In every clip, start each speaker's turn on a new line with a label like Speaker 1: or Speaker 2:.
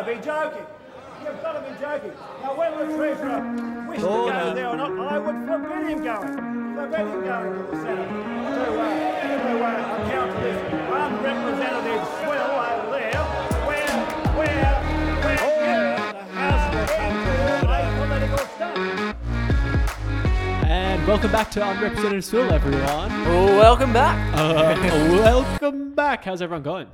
Speaker 1: got to be joking. You've got to be joking. Now, when the Treasurer wished
Speaker 2: Oh,
Speaker 1: to go
Speaker 2: no.
Speaker 1: there or not, I would forbid him going. Forbid him going to the Senate to, uh, to uh, account for this unrepresentative swill over there, where, where, where
Speaker 2: Oh.
Speaker 1: the House will come to political stunt.
Speaker 2: And welcome back to Unrepresented Swill, everyone.
Speaker 3: Welcome back.
Speaker 2: Uh, welcome back. How's everyone going?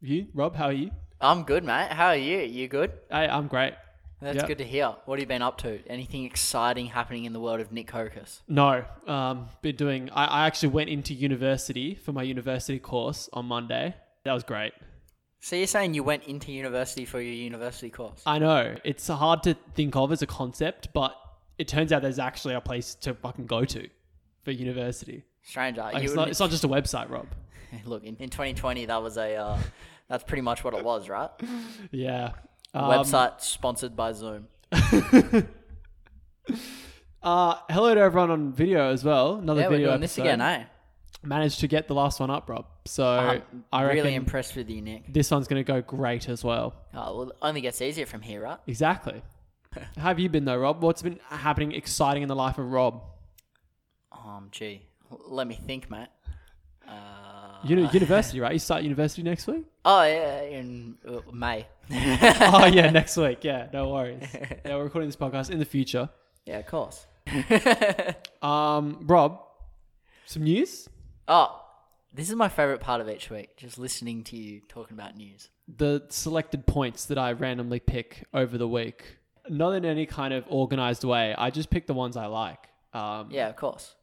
Speaker 2: You, Rob, how are you?
Speaker 3: I'm good, mate. How are you? You good?
Speaker 2: I, I'm great.
Speaker 3: That's
Speaker 2: Yep.
Speaker 3: good to hear. What have you been up to? Anything exciting happening in the world of Nick Kokas?
Speaker 2: No, um, been doing. I, I actually went into university for my university course on Monday. That was great.
Speaker 3: So you're saying you went into university for your university course?
Speaker 2: I know it's hard to think of as a concept, but it turns out there's actually a place to fucking go to for university.
Speaker 3: Stranger.
Speaker 2: Like, it's, not, it's not just a website, Rob.
Speaker 3: Look, in, in 2020, that was a. Uh, that's pretty much what it was, right?
Speaker 2: Yeah. Um,
Speaker 3: website sponsored by Zoom.
Speaker 2: Uh, hello to everyone on video as well. Another
Speaker 3: Yeah, we're
Speaker 2: video
Speaker 3: doing this
Speaker 2: episode.
Speaker 3: again, eh?
Speaker 2: Managed to get the last one up, Rob. So
Speaker 3: I'm
Speaker 2: I reckon
Speaker 3: really impressed with you, Nick.
Speaker 2: this one's going to go great as well.
Speaker 3: Oh, well, it only gets easier from here, right?
Speaker 2: Exactly. How have you been though, Rob? What's been happening exciting in the life of Rob?
Speaker 3: Um, gee, let me think, mate. Uh,
Speaker 2: Uni- university, right? You start university next week?
Speaker 3: oh yeah, in uh, May.
Speaker 2: oh yeah, next week. Yeah, no worries. Yeah, we're recording this podcast in the future.
Speaker 3: yeah, of course.
Speaker 2: Um, Rob, some news.
Speaker 3: Oh, this is my favorite part of each week, just listening to you talking about news.
Speaker 2: The selected points that I randomly pick over the week, not in any kind of organized way. I just pick the ones I like. Um,
Speaker 3: Yeah, of course.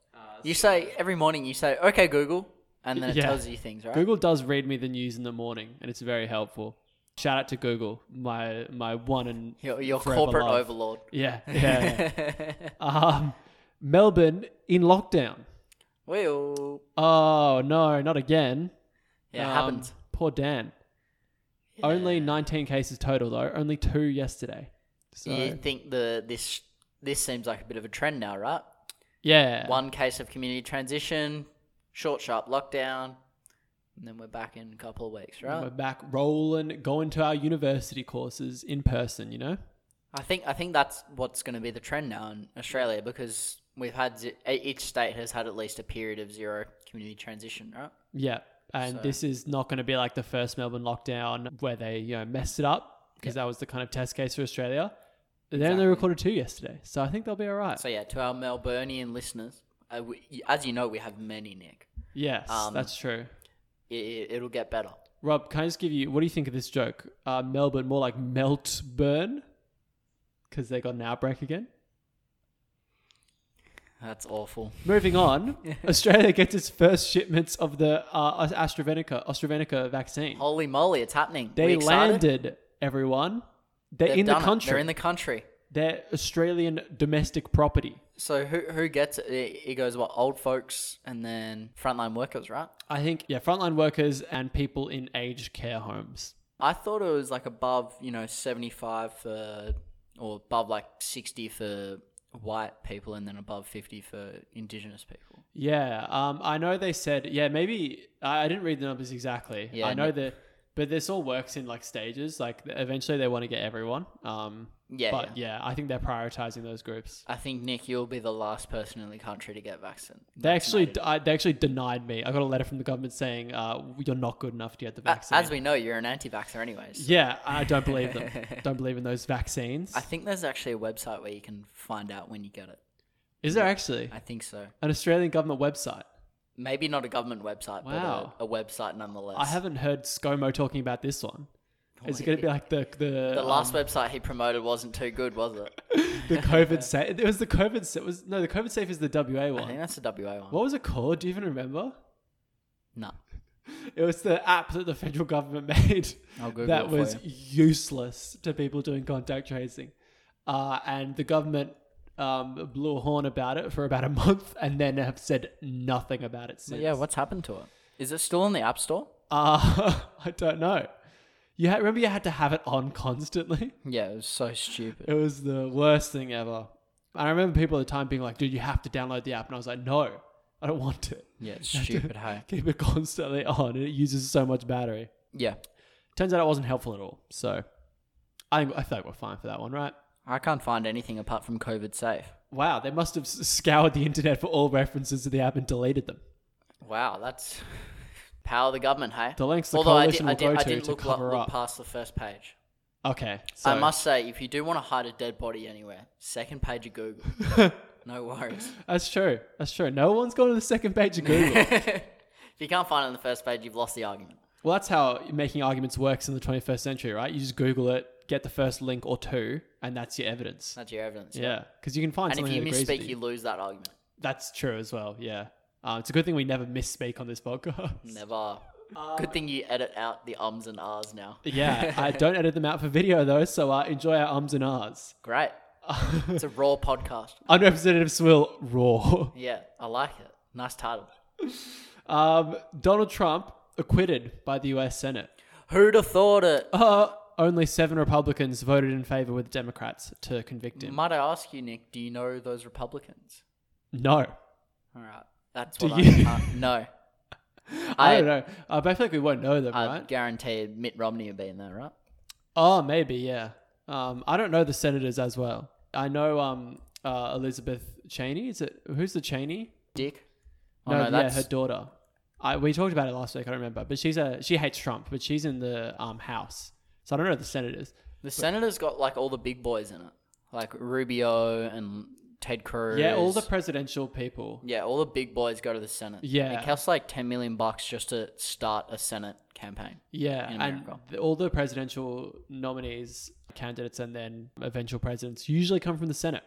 Speaker 3: you say every morning, you say, "Okay, Google," and then it
Speaker 2: Yeah.
Speaker 3: tells you things, right?
Speaker 2: Google does read me the news in the morning, and it's very helpful. Shout out to Google, my my one and
Speaker 3: Your, your corporate
Speaker 2: love.
Speaker 3: overlord.
Speaker 2: Yeah, yeah. yeah. um, Melbourne in lockdown.
Speaker 3: Well,
Speaker 2: Oh no, not again.
Speaker 3: yeah, it
Speaker 2: Um,
Speaker 3: happens.
Speaker 2: Poor Dan. Only 19 cases total though. Only two yesterday. So
Speaker 3: You think the this this seems like a bit of a trend now, right?
Speaker 2: yeah,
Speaker 3: One case of community transition, short, sharp lockdown, and then we're back in a couple of weeks, right?
Speaker 2: we're back rolling, going to our university courses in person. You know.
Speaker 3: I think I think that's what's going to be the trend now in Australia because we've had each state has had at least a period of zero community transition, right?
Speaker 2: Yeah, and
Speaker 3: So-
Speaker 2: this is not going to be like the first Melbourne lockdown where they you know messed it up because that was the kind of test case for Australia. They only recorded two yesterday, so I think they'll be all right.
Speaker 3: So yeah, to our Melburnian listeners, uh, we, as you know, we have many, Nick.
Speaker 2: Yes,
Speaker 3: um,
Speaker 2: that's true.
Speaker 3: It, it'll get better.
Speaker 2: Rob, can I just give you what do you think of this joke? Uh, Melbourne, more like Meltburn, because they got an outbreak again.
Speaker 3: That's awful.
Speaker 2: Moving on, Australia gets its first shipments of the uh, AstraZeneca AstraZeneca vaccine.
Speaker 3: Holy moly, it's happening.
Speaker 2: they landed, everyone. They're
Speaker 3: They've
Speaker 2: in the
Speaker 3: done it.
Speaker 2: country.
Speaker 3: They're in the country.
Speaker 2: They're Australian domestic property.
Speaker 3: So who who gets it? It goes what old folks and then frontline workers, right?
Speaker 2: I think, yeah, frontline workers and people in aged care homes.
Speaker 3: I thought it was like above, you know, 75 for, or above like 60 for white people and then above 50 for indigenous people.
Speaker 2: Yeah, um, I know they said, yeah, maybe I, I didn't read the numbers exactly.
Speaker 3: Yeah,
Speaker 2: I know
Speaker 3: no-
Speaker 2: that, but this all works in like stages. Like eventually they want to get everyone. Um,
Speaker 3: Yeah,
Speaker 2: but yeah. I think they're prioritizing those groups.
Speaker 3: I think, Nick, you'll be the last person in the country to get vaccinated.
Speaker 2: They actually, I, they actually denied me. I got a letter from the government saying, uh, "You're not good enough to get the vaccine."
Speaker 3: As we know, you're an anti vaxxer, anyways.
Speaker 2: yeah, I don't believe them. don't believe in those vaccines.
Speaker 3: I think there's actually a website where you can find out when you get it.
Speaker 2: Is there actually
Speaker 3: I think so.
Speaker 2: an Australian government website?
Speaker 3: Maybe not a government website,
Speaker 2: Wow.
Speaker 3: but a, a website nonetheless.
Speaker 2: I haven't heard ScoMo talking about this one. Is it going to be like the the
Speaker 3: The last
Speaker 2: um,
Speaker 3: website he promoted wasn't too good, was it?
Speaker 2: the COVID safe? It was the COVID. sa- Was no, the COVID safe is the WA one.
Speaker 3: I think that's the WA one.
Speaker 2: What was it called? Do you even remember?
Speaker 3: No.
Speaker 2: It was the app that the federal government made that was
Speaker 3: you.
Speaker 2: useless to people doing contact tracing. Uh, and the government um, blew a horn about it for about a month and then have said nothing about it since.
Speaker 3: yeah, what's happened to it? Is it still in the App Store?
Speaker 2: Uh, I don't know. You had, remember you had to have it on constantly?
Speaker 3: Yeah, it was so stupid.
Speaker 2: It was the worst thing ever. I remember people at the time being like, dude, you have to download the app. And I was like, no, I don't want it.
Speaker 3: Yeah, it's stupid, hey.
Speaker 2: Keep it constantly on and it uses so much battery.
Speaker 3: Yeah.
Speaker 2: Turns out it wasn't helpful at all. So I think I feel like we're fine for that one, right?
Speaker 3: I can't find anything apart from COVID safe.
Speaker 2: Wow, they must have scoured the internet for all references to the app and deleted them.
Speaker 3: Wow, that's power of the government, hey?
Speaker 2: The lengths the
Speaker 3: Although I
Speaker 2: coalition
Speaker 3: did, I
Speaker 2: will
Speaker 3: did,
Speaker 2: go
Speaker 3: I
Speaker 2: to
Speaker 3: did
Speaker 2: to
Speaker 3: look,
Speaker 2: cover
Speaker 3: look
Speaker 2: up.
Speaker 3: past the first page.
Speaker 2: Okay, so
Speaker 3: I must say, if you do want to hide a dead body anywhere, second page of Google. no worries.
Speaker 2: that's true. That's true. No one's gone to the second page of Google.
Speaker 3: if you can't find it on the first page, you've lost the argument.
Speaker 2: well, that's how making arguments works in the 21st century, right? You just Google it, get the first link or two, and that's your evidence.
Speaker 3: That's your evidence.
Speaker 2: Yeah, because you can find
Speaker 3: And if you misspeak,
Speaker 2: you.
Speaker 3: you lose that argument.
Speaker 2: That's true as well. Yeah, uh, it's a good thing we never misspeak on this podcast.
Speaker 3: Never. Good thing you edit out the ums and ahs now.
Speaker 2: yeah, I don't edit them out for video though, so uh, enjoy our ums and ahs.
Speaker 3: Great. it's a raw podcast.
Speaker 2: Unrepresentative swill raw.
Speaker 3: Yeah, I like it. Nice title.
Speaker 2: Um, Donald Trump acquitted by the U.S. Senate.
Speaker 3: Who'd have thought it?
Speaker 2: Uh, only seven Republicans voted in favor with Democrats to convict him.
Speaker 3: Might I ask you, Nick, do you know those Republicans?
Speaker 2: No,
Speaker 3: All right. That's what
Speaker 2: you?
Speaker 3: I can't. No.
Speaker 2: I, don't know. Uh, but I feel like we won't know them,
Speaker 3: I
Speaker 2: right?
Speaker 3: guarantee Mitt Romney would be in there, right?
Speaker 2: Oh, maybe, yeah. Um, I don't know the senators as well. I know um, uh, Elizabeth Cheney. Is it who's the Cheney?
Speaker 3: Dick? Oh,
Speaker 2: no,
Speaker 3: no,
Speaker 2: yeah,
Speaker 3: that's
Speaker 2: her daughter. I we talked about it last week. I don't remember, but she's a she hates Trump, but she's in the um House, so I don't know the senators.
Speaker 3: the Senator's got like all the big boys in it, like Rubio and Ted Cruz.
Speaker 2: Yeah, all the presidential people.
Speaker 3: yeah, all the big boys go to the Senate.
Speaker 2: Yeah.
Speaker 3: it costs like ten million bucks just to start a Senate campaign.
Speaker 2: Yeah, and all the presidential nominees, candidates, and then eventual presidents usually come from the Senate.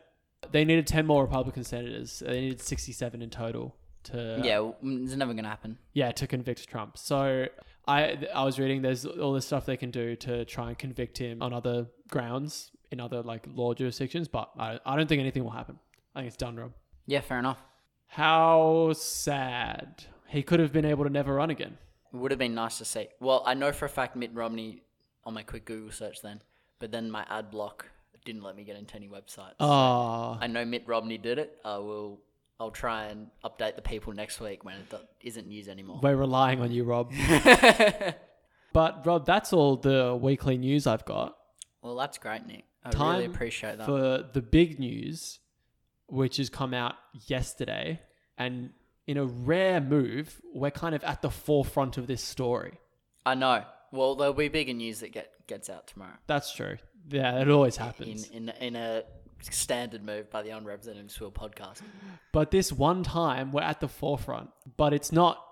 Speaker 2: They needed ten more Republican senators. They needed sixty-seven in total to
Speaker 3: yeah, it's never gonna happen.
Speaker 2: yeah to convict Trump. So I I was reading there's all this stuff they can do to try and convict him on other grounds in other like law jurisdictions, but I I don't think anything will happen. I think it's done, Rob.
Speaker 3: Yeah, fair enough.
Speaker 2: How sad. He could have been able to never run again.
Speaker 3: It would have been nice to see. Well, I know for a fact Mitt Romney on my quick Google search then, but then my ad block didn't let me get into any websites.
Speaker 2: Oh,
Speaker 3: I know Mitt Romney did it. I will. I'll try and update the people next week when it isn't news anymore.
Speaker 2: we're relying on you, Rob. but Rob, that's all the weekly news I've got.
Speaker 3: well, that's great, Nick. I
Speaker 2: Time
Speaker 3: really appreciate that.
Speaker 2: For the big news, which has come out yesterday, and in a rare move, we're kind of at the forefront of this story.
Speaker 3: I know. Well, there'll be bigger news that get gets out tomorrow.
Speaker 2: That's true. Yeah, it always
Speaker 3: In
Speaker 2: happens.
Speaker 3: in in a standard move by the Unrepresentative Swill podcast.
Speaker 2: But this one time, we're at the forefront. But it's not.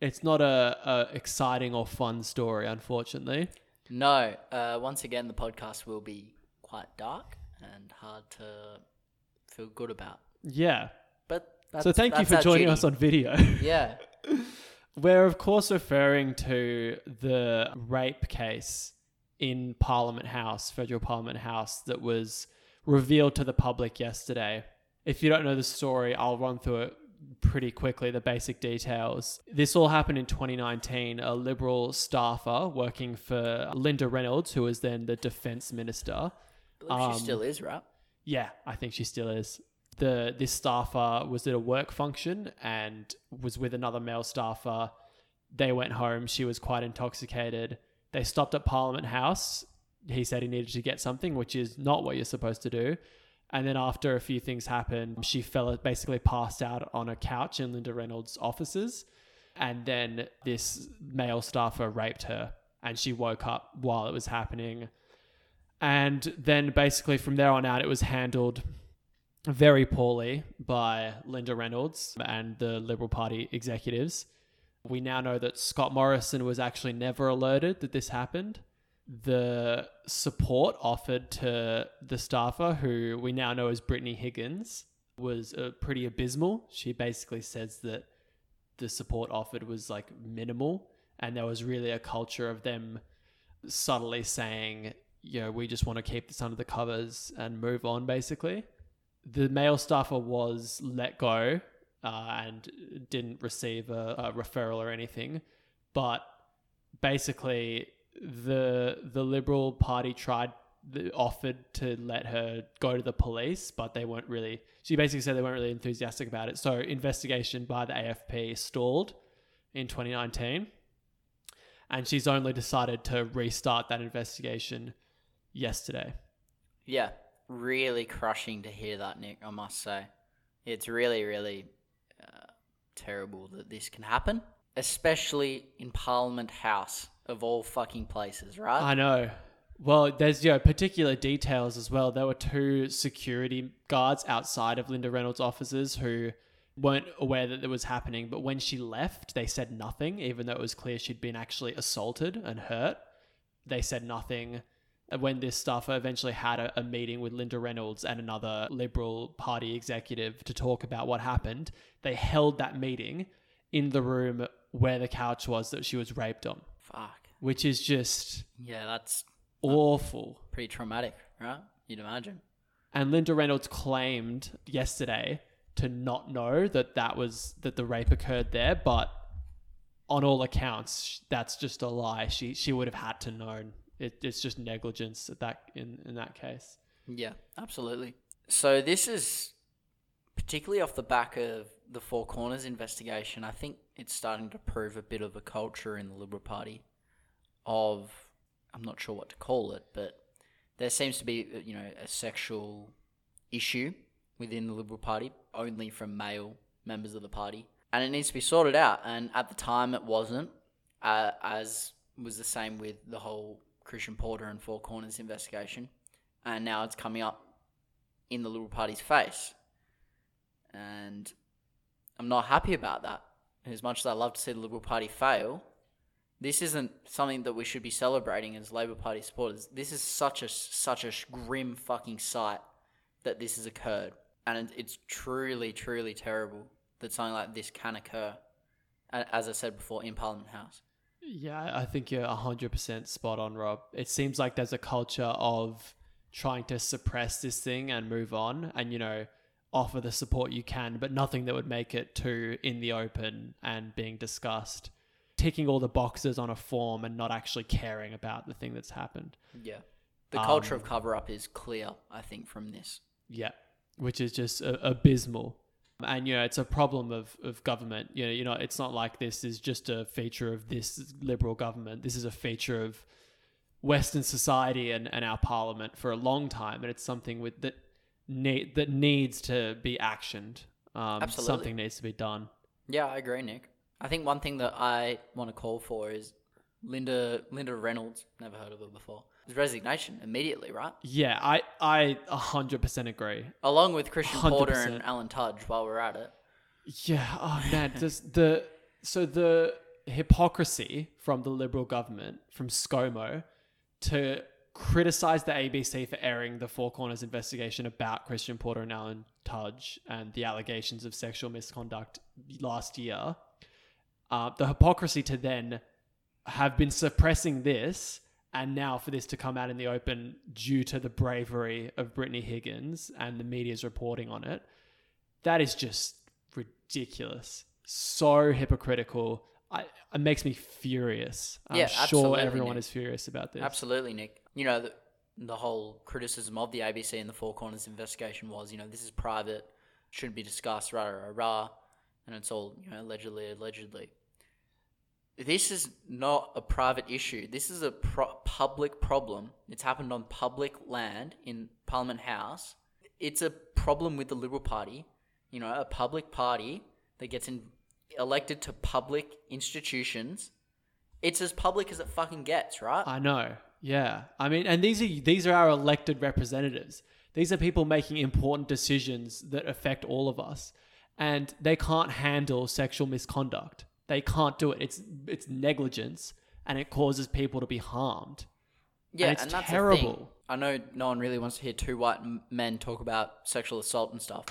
Speaker 2: It's not a, a exciting or fun story, unfortunately.
Speaker 3: No. Uh, once again, the podcast will be quite dark and hard to feel good about.
Speaker 2: Yeah.
Speaker 3: But that's,
Speaker 2: So thank you for joining
Speaker 3: duty.
Speaker 2: us on video.
Speaker 3: Yeah.
Speaker 2: We're of course referring to the rape case in Parliament House, Federal Parliament House, that was revealed to the public yesterday. If you don't know the story, I'll run through it pretty quickly, the basic details. This all happened in 2019. A Liberal staffer working for Linda Reynolds, who was then the Defence Minister, Um,
Speaker 3: she still is, right?
Speaker 2: yeah, I think she still is. The this staffer was at a work function and was with another male staffer. They went home. She was quite intoxicated. They stopped at Parliament House. He said he needed to get something, which is not what you're supposed to do. And then after a few things happened, she fell basically passed out on a couch in Linda Reynolds' offices. And then this male staffer raped her and she woke up while it was happening. And then basically from there on out, it was handled very poorly by Linda Reynolds and the Liberal Party executives. We now know that Scott Morrison was actually never alerted that this happened. The support offered to the staffer, who we now know as Brittany Higgins, was uh, pretty abysmal. She basically says that the support offered was like minimal, and there was really a culture of them subtly saying, you know, we just want to keep this under the covers and move on, basically. The male staffer was let go uh, and didn't receive a, a referral or anything, but basically the the Liberal Party tried offered to let her go to the police, but they weren't really. She basically said they weren't really enthusiastic about it. So investigation by the AFP stalled in 2019 and she's only decided to restart that investigation yesterday.
Speaker 3: Yeah, really crushing to hear that, Nick. I must say, it's really, really uh, terrible that this can happen, especially in Parliament House of all fucking places, right?
Speaker 2: I know. Well, there's you know, particular details as well. There were two security guards outside of Linda Reynolds' offices who weren't aware that it was happening, but when she left, they said nothing, even though it was clear she'd been actually assaulted and hurt. They said nothing. When this staffer eventually had a, a meeting with Linda Reynolds and another Liberal Party executive to talk about what happened, they held that meeting in the room where the couch was that she was raped on,
Speaker 3: Fuck.
Speaker 2: which is just
Speaker 3: Yeah, that's
Speaker 2: awful.
Speaker 3: pretty traumatic, right? You'd imagine.
Speaker 2: And Linda Reynolds claimed yesterday to not know that that was that the rape occurred there, but on all accounts, that's just a lie. She she would have had to know. It, it's just negligence at that in in that case.
Speaker 3: Yeah, absolutely. So this is particularly off the back of the Four Corners investigation. I think it's starting to prove a bit of a culture in the Liberal Party of I'm not sure what to call it, but there seems to be uh, you know a sexual issue within the Liberal Party only from male members of the party, and it needs to be sorted out. And at the time, it wasn't, uh, as was the same with the whole Christian Porter and Four Corners investigation, and now it's coming up in the Liberal Party's face, and I'm not happy about that. As much as I love to see the Liberal Party fail, this isn't something that we should be celebrating as Labor Party supporters. This is such a such a grim fucking sight that this has occurred, and it's truly, truly terrible that something like this can occur. As I said before, in Parliament House.
Speaker 2: Yeah, I think you're 100% spot on, Rob. It seems like there's a culture of trying to suppress this thing and move on and, you know, offer the support you can, but nothing that would make it too in the open and being discussed. Ticking all the boxes on a form and not actually caring about the thing that's happened.
Speaker 3: Yeah, the culture of cover up is clear. I think from this.
Speaker 2: Yeah, which is just uh, abysmal. And you know, it's a problem of, of government. You know, you know, it's not like this is just a feature of this liberal government. This is a feature of Western society and, and our parliament for a long time, and it's something with that that needs to be actioned. Um,
Speaker 3: Absolutely.
Speaker 2: something needs to be done.
Speaker 3: Yeah, I agree, Nick. I think one thing that I want to call for is Linda Linda Reynolds. Never heard of her before. Resignation immediately, right?
Speaker 2: Yeah, I I hundred percent agree.
Speaker 3: Along with Christian Porter
Speaker 2: 100%.
Speaker 3: and Alan Tudge. While we're at it,
Speaker 2: Yeah. Oh man, just the so the hypocrisy from the Liberal government, from ScoMo, to criticize the ABC for airing the Four Corners investigation about Christian Porter and Alan Tudge and the allegations of sexual misconduct last year. Uh, the hypocrisy to then have been suppressing this and now for this to come out in the open due to the bravery of Brittany Higgins and the media's reporting on it that is just ridiculous. So hypocritical. I, it makes me furious. I'm
Speaker 3: Yeah,
Speaker 2: sure everyone
Speaker 3: Nick.
Speaker 2: is furious about this.
Speaker 3: absolutely, Nick. You know the the whole criticism of the ABC and the Four Corners investigation was, you know, this is private, shouldn't be discussed, rah rah rah, and it's all you know allegedly, allegedly. This is not a private issue. This is a pro- public problem. It's happened on public land in Parliament House. It's a problem with the Liberal Party. You know, a public party that gets in, elected to public institutions. It's as public as it fucking gets, right?
Speaker 2: I know. Yeah. I mean, and these are these are our elected representatives. These are people making important decisions that affect all of us, and they can't handle sexual misconduct. They can't do it. It's it's negligence, and it causes people to be harmed.
Speaker 3: Yeah,
Speaker 2: it's
Speaker 3: and that's
Speaker 2: terrible.
Speaker 3: I know no one really wants to hear two white men talk about sexual assault and stuff,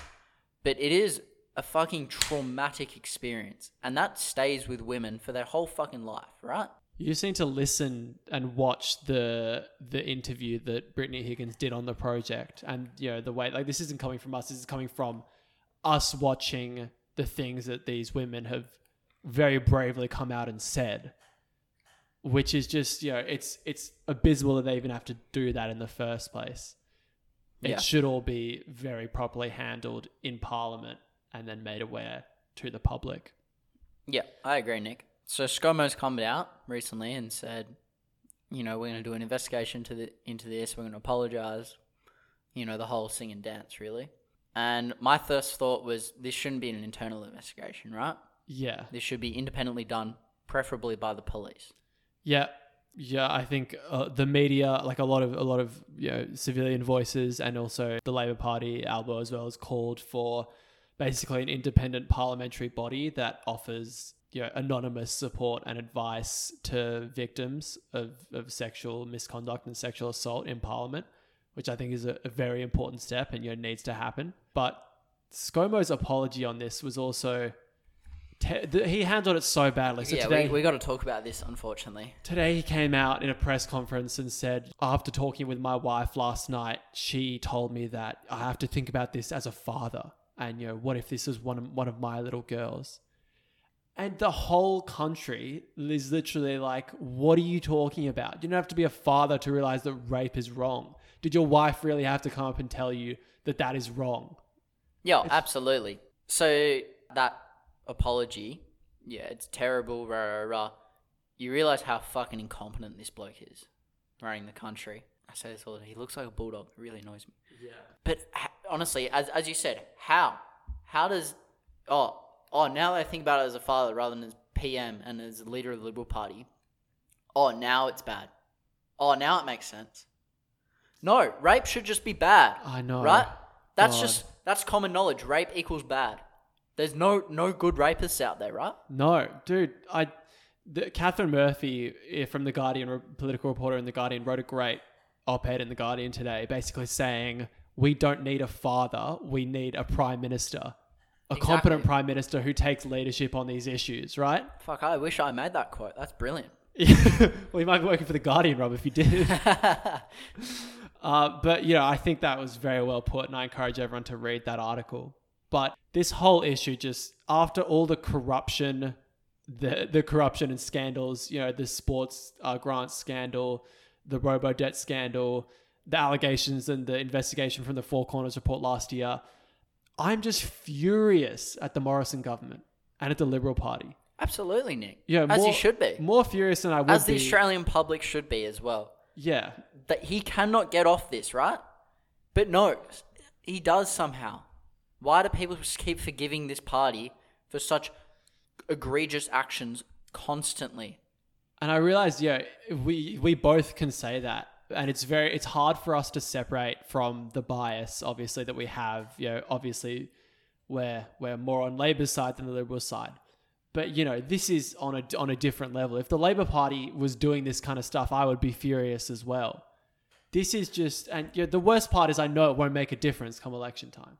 Speaker 3: but it is a fucking traumatic experience, and that stays with women for their whole fucking life, right?
Speaker 2: You just need to listen and watch the the interview that Brittany Higgins did on the project, and you know the way like this isn't coming from us. This is coming from us watching the things that these women have very bravely come out and said, which is just you know it's it's abysmal that they even have to do that in the first place. It
Speaker 3: Yeah.
Speaker 2: should all be very properly handled in Parliament and then made aware to the public.
Speaker 3: Yeah, I agree, Nick. So ScoMo's come out recently and said, you know, we're going to do an investigation to the into this. We're going to apologize. You know, the whole sing and dance, really. And my first thought was this shouldn't be an internal investigation, right?
Speaker 2: Yeah.
Speaker 3: This should be independently done, preferably by the police.
Speaker 2: Yeah, yeah. I think uh, the media, like a lot of a lot of you know civilian voices, and also the Labor Party, Albo as well, has called for basically an independent parliamentary body that offers you know anonymous support and advice to victims of of sexual misconduct and sexual assault in Parliament, which I think is a, a very important step and you know needs to happen. But ScoMo's apology on this was also. Te- th- he handled it so badly. So
Speaker 3: yeah,
Speaker 2: today,
Speaker 3: we, we got to talk about this, unfortunately.
Speaker 2: Today he came out in a press conference and said, after talking with my wife last night, she told me that I have to think about this as a father. And you know, what if this is one of, one of my little girls? And the whole country is literally like, what are you talking about? You don't have to be a father to realize that rape is wrong. Did your wife really have to come up and tell you that that is wrong?
Speaker 3: Yeah, absolutely. So that apology, yeah, it's terrible. Rah, rah, rah. You realize how fucking incompetent this bloke is running the country. I say this all the time. He looks like a bulldog. It really annoys me.
Speaker 2: Yeah.
Speaker 3: But honestly, as as you said, how how does oh oh now that I think about it as a father rather than as PM and as a leader of the Liberal Party, oh now it's bad. Oh now it makes sense. No, rape should just be bad.
Speaker 2: I know.
Speaker 3: Right? That's
Speaker 2: God.
Speaker 3: just that's common knowledge. Rape equals bad. There's no no good rapists out there, right?
Speaker 2: No, dude. I, the, Katharine Murphy eh, from the Guardian, political reporter in the Guardian, wrote a great op-ed in the Guardian today, basically saying we don't need a father, we need a prime minister, a competent prime minister who takes leadership on these issues, right?
Speaker 3: Fuck, I wish I made that quote. That's brilliant.
Speaker 2: well, you might be working for the Guardian, Rob, if you did. uh, but you know, I think that was very well put, and I encourage everyone to read that article. But this whole issue, just after all the corruption, the the corruption and scandals, you know, the sports uh, grant scandal, the robo debt scandal, the allegations and the investigation from the Four Corners report last year, I'm just furious at the Morrison government and at the Liberal Party.
Speaker 3: Absolutely, Nick.
Speaker 2: Yeah,
Speaker 3: as
Speaker 2: more,
Speaker 3: you should be.
Speaker 2: More furious than I would
Speaker 3: as the
Speaker 2: be.
Speaker 3: Australian public should be as well.
Speaker 2: yeah,
Speaker 3: That he cannot get off this, right? But no, he does somehow. Why do people just keep forgiving this party for such egregious actions constantly?
Speaker 2: And I realized, yeah, we we both can say that, and it's very it's hard for us to separate from the bias, obviously that we have. You know, obviously, we're we're more on Labor's side than the Liberal side, but you know, this is on a on a different level. If the Labor Party was doing this kind of stuff, I would be furious as well. This is just, and you know, the worst part is, I know it won't make a difference come election time.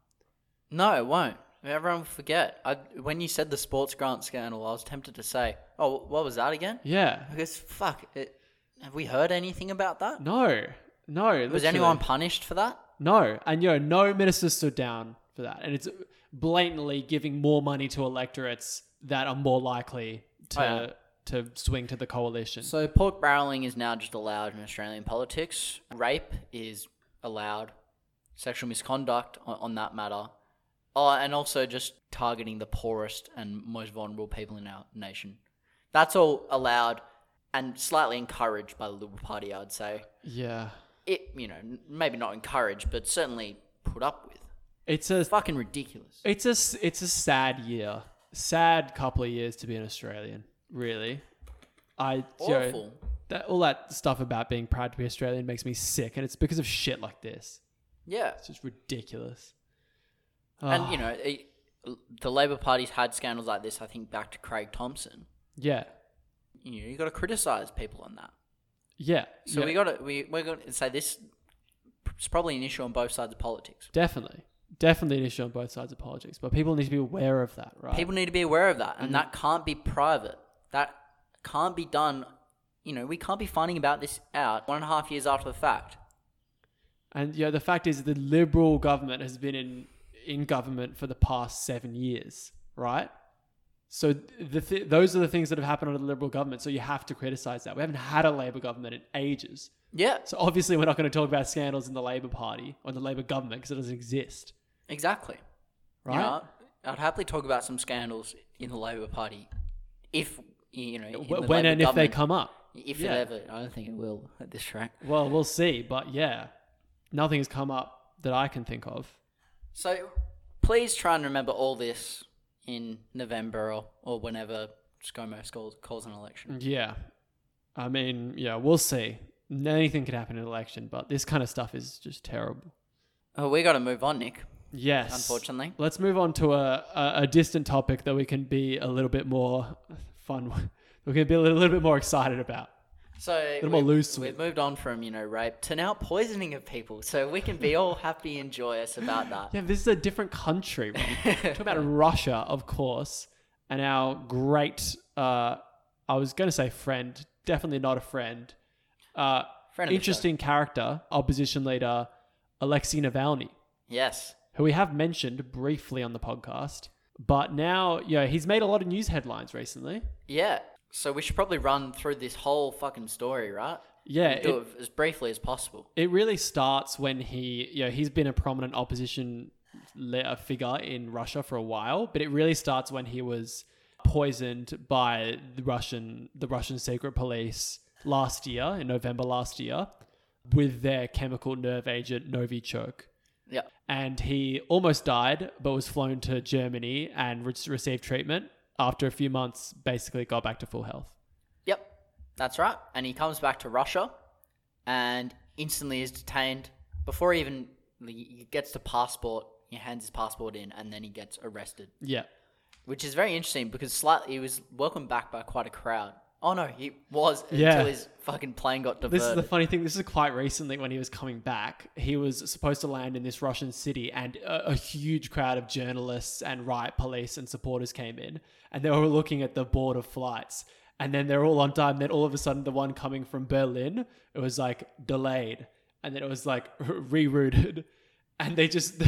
Speaker 3: No, it won't. Everyone will forget. I, when you said the sports grant scandal, I was tempted to say, "Oh, what was that again?"
Speaker 2: Yeah,
Speaker 3: Because fuck, it, have we heard anything about that?
Speaker 2: no, no.
Speaker 3: Was
Speaker 2: literally.
Speaker 3: anyone punished for that?
Speaker 2: No, and you know, no minister stood down for that, and it's blatantly giving more money to electorates that are more likely to
Speaker 3: Oh, yeah.
Speaker 2: to swing to the coalition.
Speaker 3: So pork barreling is now just allowed in Australian politics. Rape is allowed. Sexual misconduct on, on that matter. Oh, and also just targeting the poorest and most vulnerable people in our nation. That's all allowed and slightly encouraged by the Liberal Party, I'd say.
Speaker 2: yeah,
Speaker 3: It, you know, maybe not encouraged, but certainly put up with.
Speaker 2: it's a
Speaker 3: Fucking ridiculous.
Speaker 2: it's a it's a sad year, sad couple of years to be an Australian. Really, I you know,
Speaker 3: Awful.
Speaker 2: that all that stuff about being proud to be Australian makes me sick, and it's because of shit like this.
Speaker 3: Yeah.
Speaker 2: It's just ridiculous.
Speaker 3: And,
Speaker 2: Ah,
Speaker 3: you know, it, the Labor Party's had scandals like this, I think, back to Craig Thomson.
Speaker 2: yeah,
Speaker 3: You know, you got to criticize people on that.
Speaker 2: yeah.
Speaker 3: So
Speaker 2: yeah.
Speaker 3: we got to we we're going to say this is probably an issue on both sides of politics.
Speaker 2: Definitely. Definitely an issue on both sides of politics, but people need to be aware of that, right?
Speaker 3: People need to be aware of that, and
Speaker 2: Mm-hmm.
Speaker 3: that can't be private. That can't be done. You know, we can't be finding about this out one and a half years after the fact.
Speaker 2: and you know, the fact is the liberal government has been in in government for the past 7 years, right? So the th- those are the things that have happened under the liberal government, so you have to criticize that. We haven't had a labor government in ages.
Speaker 3: Yeah,
Speaker 2: So obviously we're not going to talk about scandals in the labor party or in the labor government because it doesn't exist,
Speaker 3: exactly.
Speaker 2: right?
Speaker 3: You know, I'd happily talk about some scandals in the Labor Party if you know in
Speaker 2: Wh-
Speaker 3: the
Speaker 2: when and if they come up.
Speaker 3: If
Speaker 2: Yeah.
Speaker 3: it ever, I don't think it will at this track.
Speaker 2: Well, we'll see. But yeah, nothing has come up that I can think of.
Speaker 3: So please try and remember all this in November or, or whenever ScoMo calls, calls an election.
Speaker 2: Yeah. I mean, yeah, we'll see. Anything could happen in an election, but this kind of stuff is just terrible.
Speaker 3: Oh, we got to move on, Nick.
Speaker 2: Yes.
Speaker 3: Unfortunately.
Speaker 2: Let's move on to a, a, a distant topic that we can be a little bit more fun. We can be a little, little bit more excited about.
Speaker 3: So
Speaker 2: little more
Speaker 3: we've-
Speaker 2: loose
Speaker 3: We've moved on from you know rape to now poisoning of people, so we can be all happy and joyous about that.
Speaker 2: Yeah, this is a different country. Talk about Russia, of course, and our great, uh, I was going to say friend, definitely not a friend, uh,
Speaker 3: Friend
Speaker 2: interesting character, opposition leader Alexei Navalny.
Speaker 3: Yes.
Speaker 2: who we have mentioned briefly on the podcast. But now, yeah, he's made a lot of news headlines recently.
Speaker 3: Yeah. So we should probably run through this whole fucking story, right?
Speaker 2: Yeah,
Speaker 3: And do
Speaker 2: it,
Speaker 3: it as briefly as possible.
Speaker 2: it really starts when he, you know, he's been a prominent opposition le- uh, figure in Russia for a while, but it really starts when he was poisoned by the Russian, the Russian secret police last year, in November last year, with their chemical nerve agent Novichok.
Speaker 3: Yeah.
Speaker 2: and he almost died, but was flown to Germany and re- received treatment. After a few months, basically got back to full health.
Speaker 3: Yep. That's right. And he comes back to Russia and instantly is detained before he even he gets the passport. He hands his passport in and then he gets arrested,
Speaker 2: Yeah,
Speaker 3: which is very interesting because slightly he was welcomed back by quite a crowd. Oh no, he was
Speaker 2: Yeah.
Speaker 3: until his fucking plane got diverted.
Speaker 2: this is the funny thing. This is quite recently when he was coming back. He was supposed to land in this Russian city, and a, a huge crowd of journalists and riot police and supporters came in, and they were looking at the board of flights. And then they're all on time. Then all of a sudden, the one coming from Berlin, it was like delayed, and then it was like rerouted, and they just.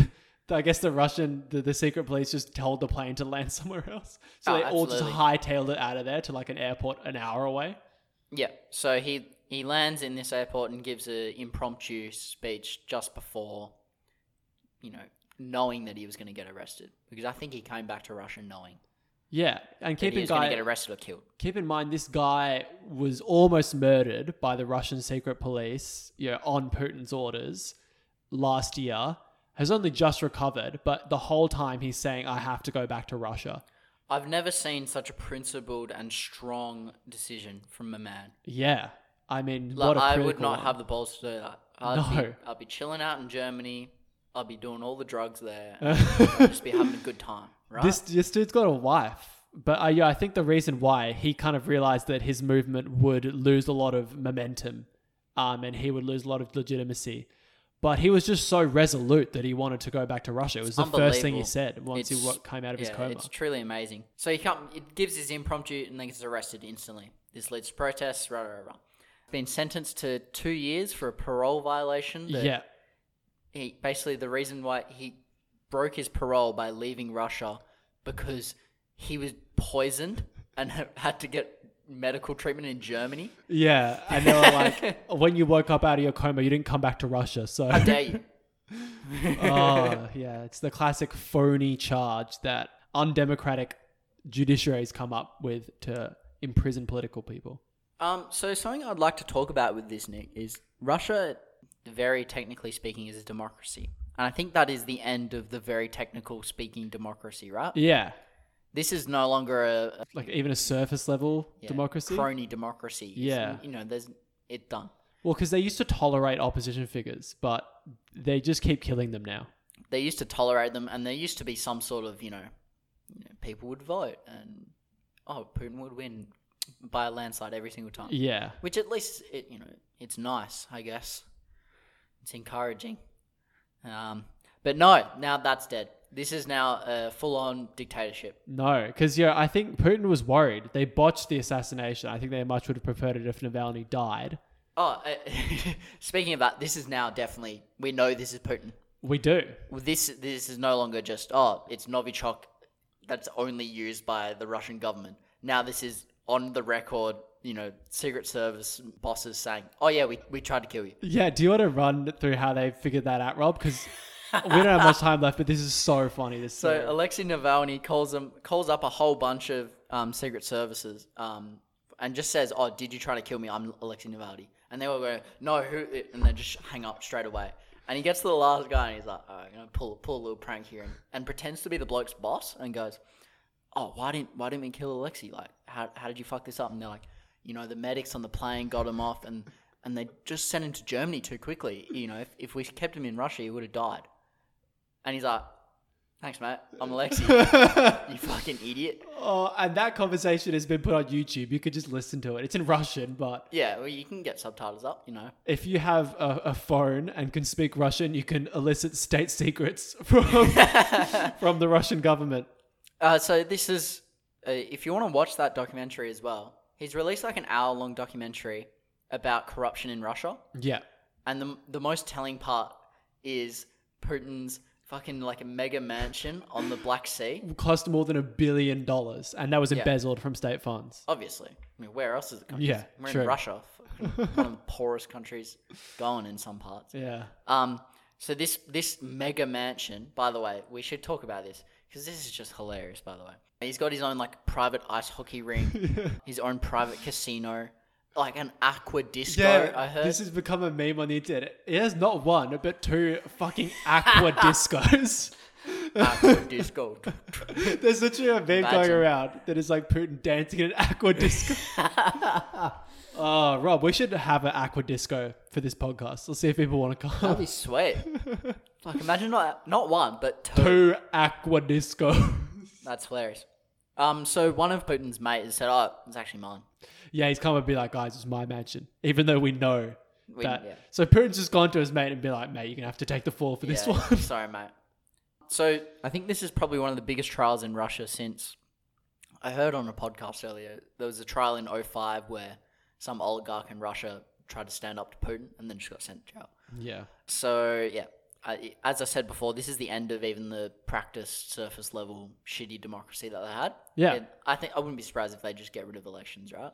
Speaker 2: I guess the Russian, the, the secret police just told the plane to land somewhere else. So
Speaker 3: Oh,
Speaker 2: they all just hightailed it out of there to like an airport an hour away.
Speaker 3: Yeah. So he he lands in this airport and gives a impromptu speech just before, you know, knowing that he was going to get arrested because I think he came back to Russia knowing
Speaker 2: Yeah, and keep in
Speaker 3: to get arrested or killed.
Speaker 2: keep in mind this guy was almost murdered by the Russian secret police, you know, on Putin's orders last year. Has only just recovered, but the whole time he's saying, "I have to go back to Russia."
Speaker 3: I've never seen such a principled and strong decision from a man.
Speaker 2: Yeah, I mean,
Speaker 3: Like,
Speaker 2: what a
Speaker 3: I would not
Speaker 2: one.
Speaker 3: have the balls to do that. I'd
Speaker 2: No.
Speaker 3: be, I'd be chilling out in Germany. I'd be doing all the drugs there. I'd just be having a good time, right?
Speaker 2: This this dude's got a wife, but uh, yeah, I think the reason why he kind of realized that his movement would lose a lot of momentum, um, and he would lose a lot of legitimacy. But he was just so resolute that he wanted to go back to Russia. It was the first thing he said once he
Speaker 3: It's-
Speaker 2: wa- came out of his
Speaker 3: yeah,
Speaker 2: coma.
Speaker 3: It's truly amazing. So he come, it gives his impromptu and then gets arrested instantly. This leads to protests, rah, rah, rah. Been sentenced to two years for a parole violation. that
Speaker 2: Yeah,
Speaker 3: He, basically, the reason why he broke his parole by leaving Russia because he was poisoned and had to get medical treatment in Germany.
Speaker 2: yeah, and they were like, when you woke up out of your coma, you didn't come back to Russia. So,
Speaker 3: How dare you?
Speaker 2: oh yeah, it's the classic phony charge that undemocratic judiciaries come up with to imprison political people.
Speaker 3: Um, so something I'd like to talk about with this, Nick, is Russia, very technically speaking, is a democracy. And I think that is the end of the very technical speaking democracy, right?
Speaker 2: Yeah,
Speaker 3: This is no longer a, a
Speaker 2: like even a surface level
Speaker 3: yeah,
Speaker 2: democracy.
Speaker 3: crony democracy. It's-
Speaker 2: Yeah.
Speaker 3: you know, there's it done.
Speaker 2: Well, because they used to tolerate opposition figures, but they just keep killing them now.
Speaker 3: They used to tolerate them, and there used to be some sort of, you know, you know people would vote, and oh, Putin would win by a landslide every single time.
Speaker 2: Yeah,
Speaker 3: Which at least it you know it's nice, I guess. It's encouraging. Um, but no, now that's dead. This is now a full-on dictatorship.
Speaker 2: no, because yeah, I think Putin was worried. They botched the assassination. I think they much would have preferred it if Navalny died.
Speaker 3: Oh, uh, speaking of that, this is now definitely we know this is Putin.
Speaker 2: We do.
Speaker 3: This this is no longer just oh, it's Novichok that's only used by the Russian government. Now this is on the record. You know, Secret Service bosses saying, "Oh yeah, we, we tried to kill you."
Speaker 2: Yeah, do you want to run through how they figured that out, Rob? Because we don't have much time left, but this is so funny. This
Speaker 3: So
Speaker 2: story.
Speaker 3: Alexei Navalny calls them calls up a whole bunch of um, secret services um, and just says, "Oh, did you try to kill me? I'm Alexei Navalny." And they all go, "No, who?" And they just hang up straight away. And he gets to the last guy and he's like, "All right, I'm gonna pull pull a little prank here," and, and pretends to be the bloke's boss and goes, "Oh, why didn't why didn't we kill Alexei? Like, how how did you fuck this up?" And they're like, "You know, the medics on the plane got him off, and and they just sent him to Germany too quickly. You know, if if we kept him in Russia, he would have died." And he's like, "Thanks, mate. I'm Alexei. you fucking idiot."
Speaker 2: Oh, and that conversation has been put on YouTube. You could just listen to it. It's in Russian, but
Speaker 3: Yeah, well, you can get subtitles up. You know.
Speaker 2: if you have a, a phone and can speak Russian, you can elicit state secrets from from the Russian government.
Speaker 3: Uh, so this is, uh, if you want to watch that documentary as well, he's released like an hour long documentary about corruption in Russia,
Speaker 2: Yeah.
Speaker 3: and the the most telling part is Putin's fucking like a mega mansion on the Black Sea.
Speaker 2: Cost more than a billion dollars, and that was
Speaker 3: Yeah.
Speaker 2: embezzled from state funds.
Speaker 3: Obviously, I mean, where else is it?
Speaker 2: Yeah,
Speaker 3: we're
Speaker 2: true.
Speaker 3: in Russia, fucking one of the poorest countries going in some parts.
Speaker 2: Yeah.
Speaker 3: Um, so this this mega mansion, by the way, we should talk about this because this is just hilarious. By the way, he's got his own like private ice hockey ring, his own private casino, like an aqua disco. Yeah, I heard.
Speaker 2: this has become a meme on the internet. It has not one, but two fucking aqua discos.
Speaker 3: aqua disco.
Speaker 2: There's literally a meme going around that is like Putin dancing in an aqua disco. oh, Rob, we should have an aqua disco for this podcast. Let's see if people want to come.
Speaker 3: That'd be sweet. like imagine not not one but two.
Speaker 2: Two aqua disco.
Speaker 3: That's hilarious. Um, so one of Putin's mates said, "Oh, it's actually mine."
Speaker 2: Yeah, he's come and be like, guys, it's my mansion. Even though we know
Speaker 3: We-
Speaker 2: that.
Speaker 3: yeah.
Speaker 2: So Putin's just gone to his mate and be like, mate, you're going to have to take the fall for this
Speaker 3: Yeah,
Speaker 2: one.
Speaker 3: Sorry, mate. So I think this is probably one of the biggest trials in Russia since I heard on a podcast earlier there was a trial in 05 where some oligarch in Russia tried to stand up to Putin and then just got sent to jail.
Speaker 2: yeah.
Speaker 3: So yeah, I, as I said before, this is the end of even the practice surface level shitty democracy that they had.
Speaker 2: Yeah.
Speaker 3: And I think I wouldn't be surprised if they just get rid of elections, right?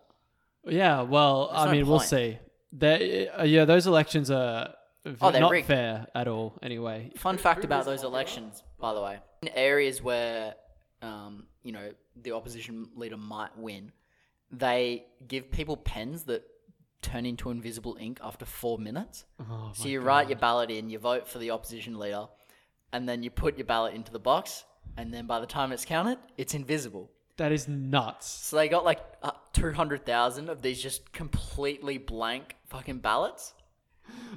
Speaker 2: Yeah, well, I
Speaker 3: no
Speaker 2: mean, we'll
Speaker 3: point.
Speaker 2: see. There, uh, yeah, those elections are v-
Speaker 3: Oh, they're
Speaker 2: not
Speaker 3: rigged.
Speaker 2: fair at all. Anyway,
Speaker 3: Fun fact about those elections, by the way, in areas where um, you know the opposition leader might win, they give people pens that turn into invisible ink after four minutes.
Speaker 2: oh,
Speaker 3: so you write your ballot in, you vote for the opposition leader, and then you put your ballot into the box, and then by the time it's counted, it's invisible.
Speaker 2: that is nuts.
Speaker 3: So they got like uh, two hundred thousand of these just completely blank fucking ballots.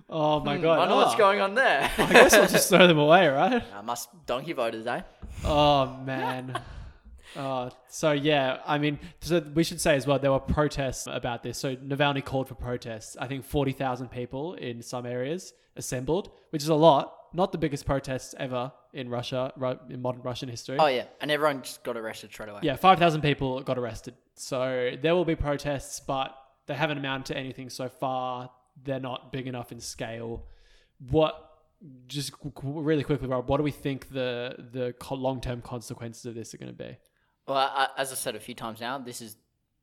Speaker 2: Oh my god!
Speaker 3: I wonder what's
Speaker 2: Oh,
Speaker 3: going on there.
Speaker 2: I guess I'll just throw them away, right?
Speaker 3: I must donkey voters, eh?
Speaker 2: Oh man. Uh, so yeah, I mean, so we should say as well there were protests about this. So Navalny called for protests. I think forty thousand people in some areas assembled, which is a lot. Not the biggest protests ever in Russia, Ru- in modern Russian history.
Speaker 3: Oh yeah, and everyone just got arrested straight away.
Speaker 2: Yeah, 5,000 people got arrested. So there will be protests, but they haven't amounted to anything so far. They're not big enough in scale. What, just really quickly, Rob, what do we think the, the long term consequences of this are going to be?
Speaker 3: Well, I, as I said a few times now, this is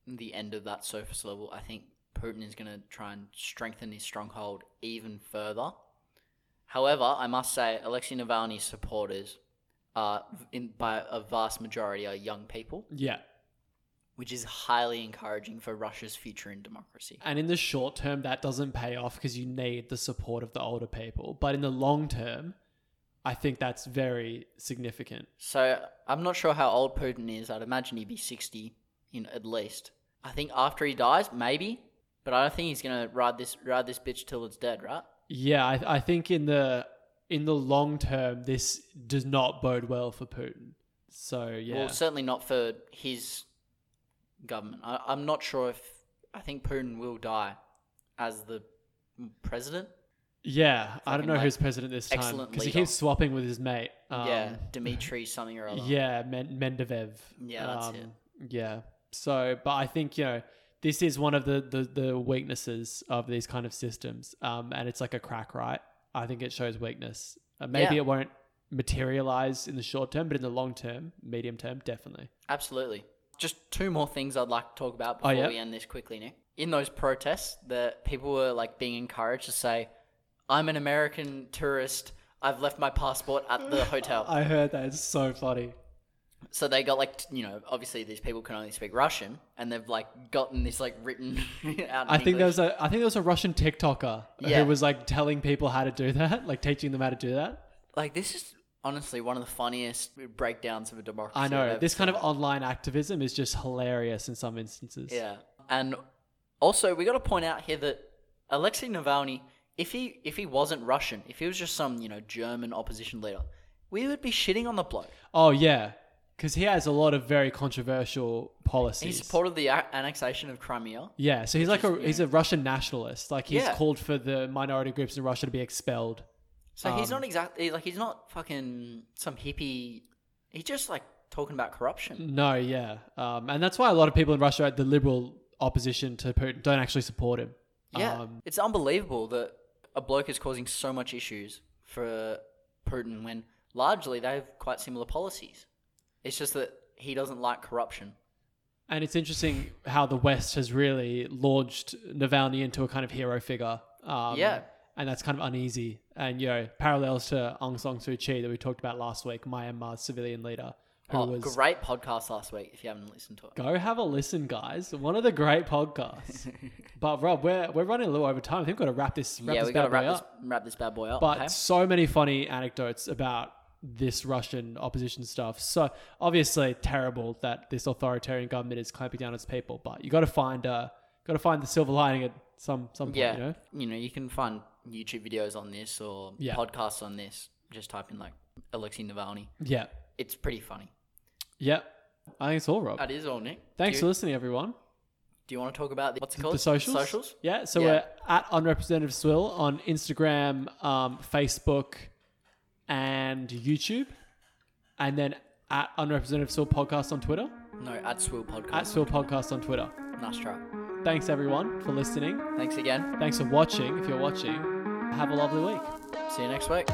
Speaker 3: the end of that surface level. I think Putin is going to try and strengthen his stronghold even further. However, I must say, Alexei Navalny's supporters, uh, in by a vast majority, are young people,
Speaker 2: Yeah.
Speaker 3: which is highly encouraging for Russia's future in democracy.
Speaker 2: And in the short term, that doesn't pay off because you need the support of the older people. But in the long term, I think that's very significant.
Speaker 3: So I'm not sure how old Putin is. I'd imagine he'd be 60, you know, at least. I think after he dies, maybe, but I don't think he's gonna ride this ride this bitch till it's dead, right?
Speaker 2: Yeah, I, I think in the in the long term, this does not bode well for Putin. So yeah,
Speaker 3: Well, certainly not for his government. I, I'm not sure if I think Putin will die as the president.
Speaker 2: yeah. I don't know
Speaker 3: like,
Speaker 2: who's president this time because he keeps swapping with his mate. Um,
Speaker 3: yeah, Dmitry something or other.
Speaker 2: yeah, Men- Mendevev.
Speaker 3: Yeah, that's it.
Speaker 2: Yeah. So, but I think you know this is one of the the, the weaknesses of these kind of systems, um, and it's like a crack, right? I think it shows weakness. Uh, maybe
Speaker 3: Yeah.
Speaker 2: it won't materialize in the short term, but in the long term, medium term, definitely.
Speaker 3: Absolutely. Just two more things I'd like to talk about before
Speaker 2: Oh, yeah?
Speaker 3: we end this quickly, Nick. In those protests, the people were like being encouraged to say, "I'm an American tourist. I've left my passport at the hotel."
Speaker 2: I heard that. It's so funny.
Speaker 3: So they got like t- you know obviously these people can only speak Russian and they've like gotten this like written out.
Speaker 2: I think there was a I think there was a Russian TikToker
Speaker 3: Yeah.
Speaker 2: who was like telling people how to do that, like teaching them how to do that.
Speaker 3: like this is honestly one of the funniest breakdowns of a democracy.
Speaker 2: I
Speaker 3: I've
Speaker 2: know
Speaker 3: ever
Speaker 2: this kind of online activism is just hilarious in some instances.
Speaker 3: Yeah, and also we got to point out here that Alexei Navalny, if he if he wasn't Russian, if he was just some you know German opposition leader, we would be shitting on the bloke.
Speaker 2: Oh yeah, because he has a lot of very controversial policies.
Speaker 3: He supported the a- annexation of Crimea.
Speaker 2: yeah, so he's like a he's a Russian nationalist. Like he's
Speaker 3: Yeah.
Speaker 2: called for the minority groups in Russia to be expelled.
Speaker 3: So he's
Speaker 2: Um,
Speaker 3: not exactly like he's not fucking some hippie. He's just like talking about corruption.
Speaker 2: No, yeah, um, and that's why a lot of people in Russia, the liberal opposition to Putin, don't actually support him.
Speaker 3: Yeah,
Speaker 2: Um,
Speaker 3: it's unbelievable that a bloke is causing so much issues for Putin when largely they have quite similar policies. It's just that he doesn't like corruption.
Speaker 2: And it's interesting how the West has really launched Navalny into a kind of hero figure. Um,
Speaker 3: Yeah.
Speaker 2: And that's kind of uneasy. And, you know, parallels to Aung San Suu Kyi that we talked about last week, Myanmar's civilian leader, who
Speaker 3: Oh,
Speaker 2: was.
Speaker 3: great podcast last week if you haven't listened to it.
Speaker 2: Go have a listen, guys. One of the great podcasts. but, Rob, we're, we're running a little over time. I think we've got to wrap this, wrap
Speaker 3: yeah,
Speaker 2: this
Speaker 3: got to
Speaker 2: bad boy
Speaker 3: wrap this,
Speaker 2: up.
Speaker 3: wrap this bad boy up.
Speaker 2: But
Speaker 3: okay?
Speaker 2: so many funny anecdotes about this Russian opposition stuff. So obviously terrible that this authoritarian government is clamping down on its people. But you got to find uh, got to find the silver lining at some some point.
Speaker 3: yeah,
Speaker 2: You know?
Speaker 3: you know, you can find YouTube videos on this or
Speaker 2: Yeah.
Speaker 3: podcasts on this. Just type in like Alexei Navalny.
Speaker 2: Yeah,
Speaker 3: It's pretty funny.
Speaker 2: yeah. I think it's all, Rob.
Speaker 3: That is all, Nick.
Speaker 2: Thanks
Speaker 3: do
Speaker 2: for listening, everyone.
Speaker 3: Do you want to talk about the, what's it called?
Speaker 2: The socials.
Speaker 3: Socials.
Speaker 2: Yeah. So
Speaker 3: Yeah.
Speaker 2: we're at unrepresentative swill on Instagram, um, Facebook, and YouTube, and then at unrepresentative swill podcast on Twitter.
Speaker 3: No, at Swill Podcast.
Speaker 2: At swill podcast on Twitter.
Speaker 3: nice try.
Speaker 2: Thanks everyone for listening.
Speaker 3: Thanks again.
Speaker 2: Thanks for watching. If you're watching, have a lovely week.
Speaker 3: See you next week.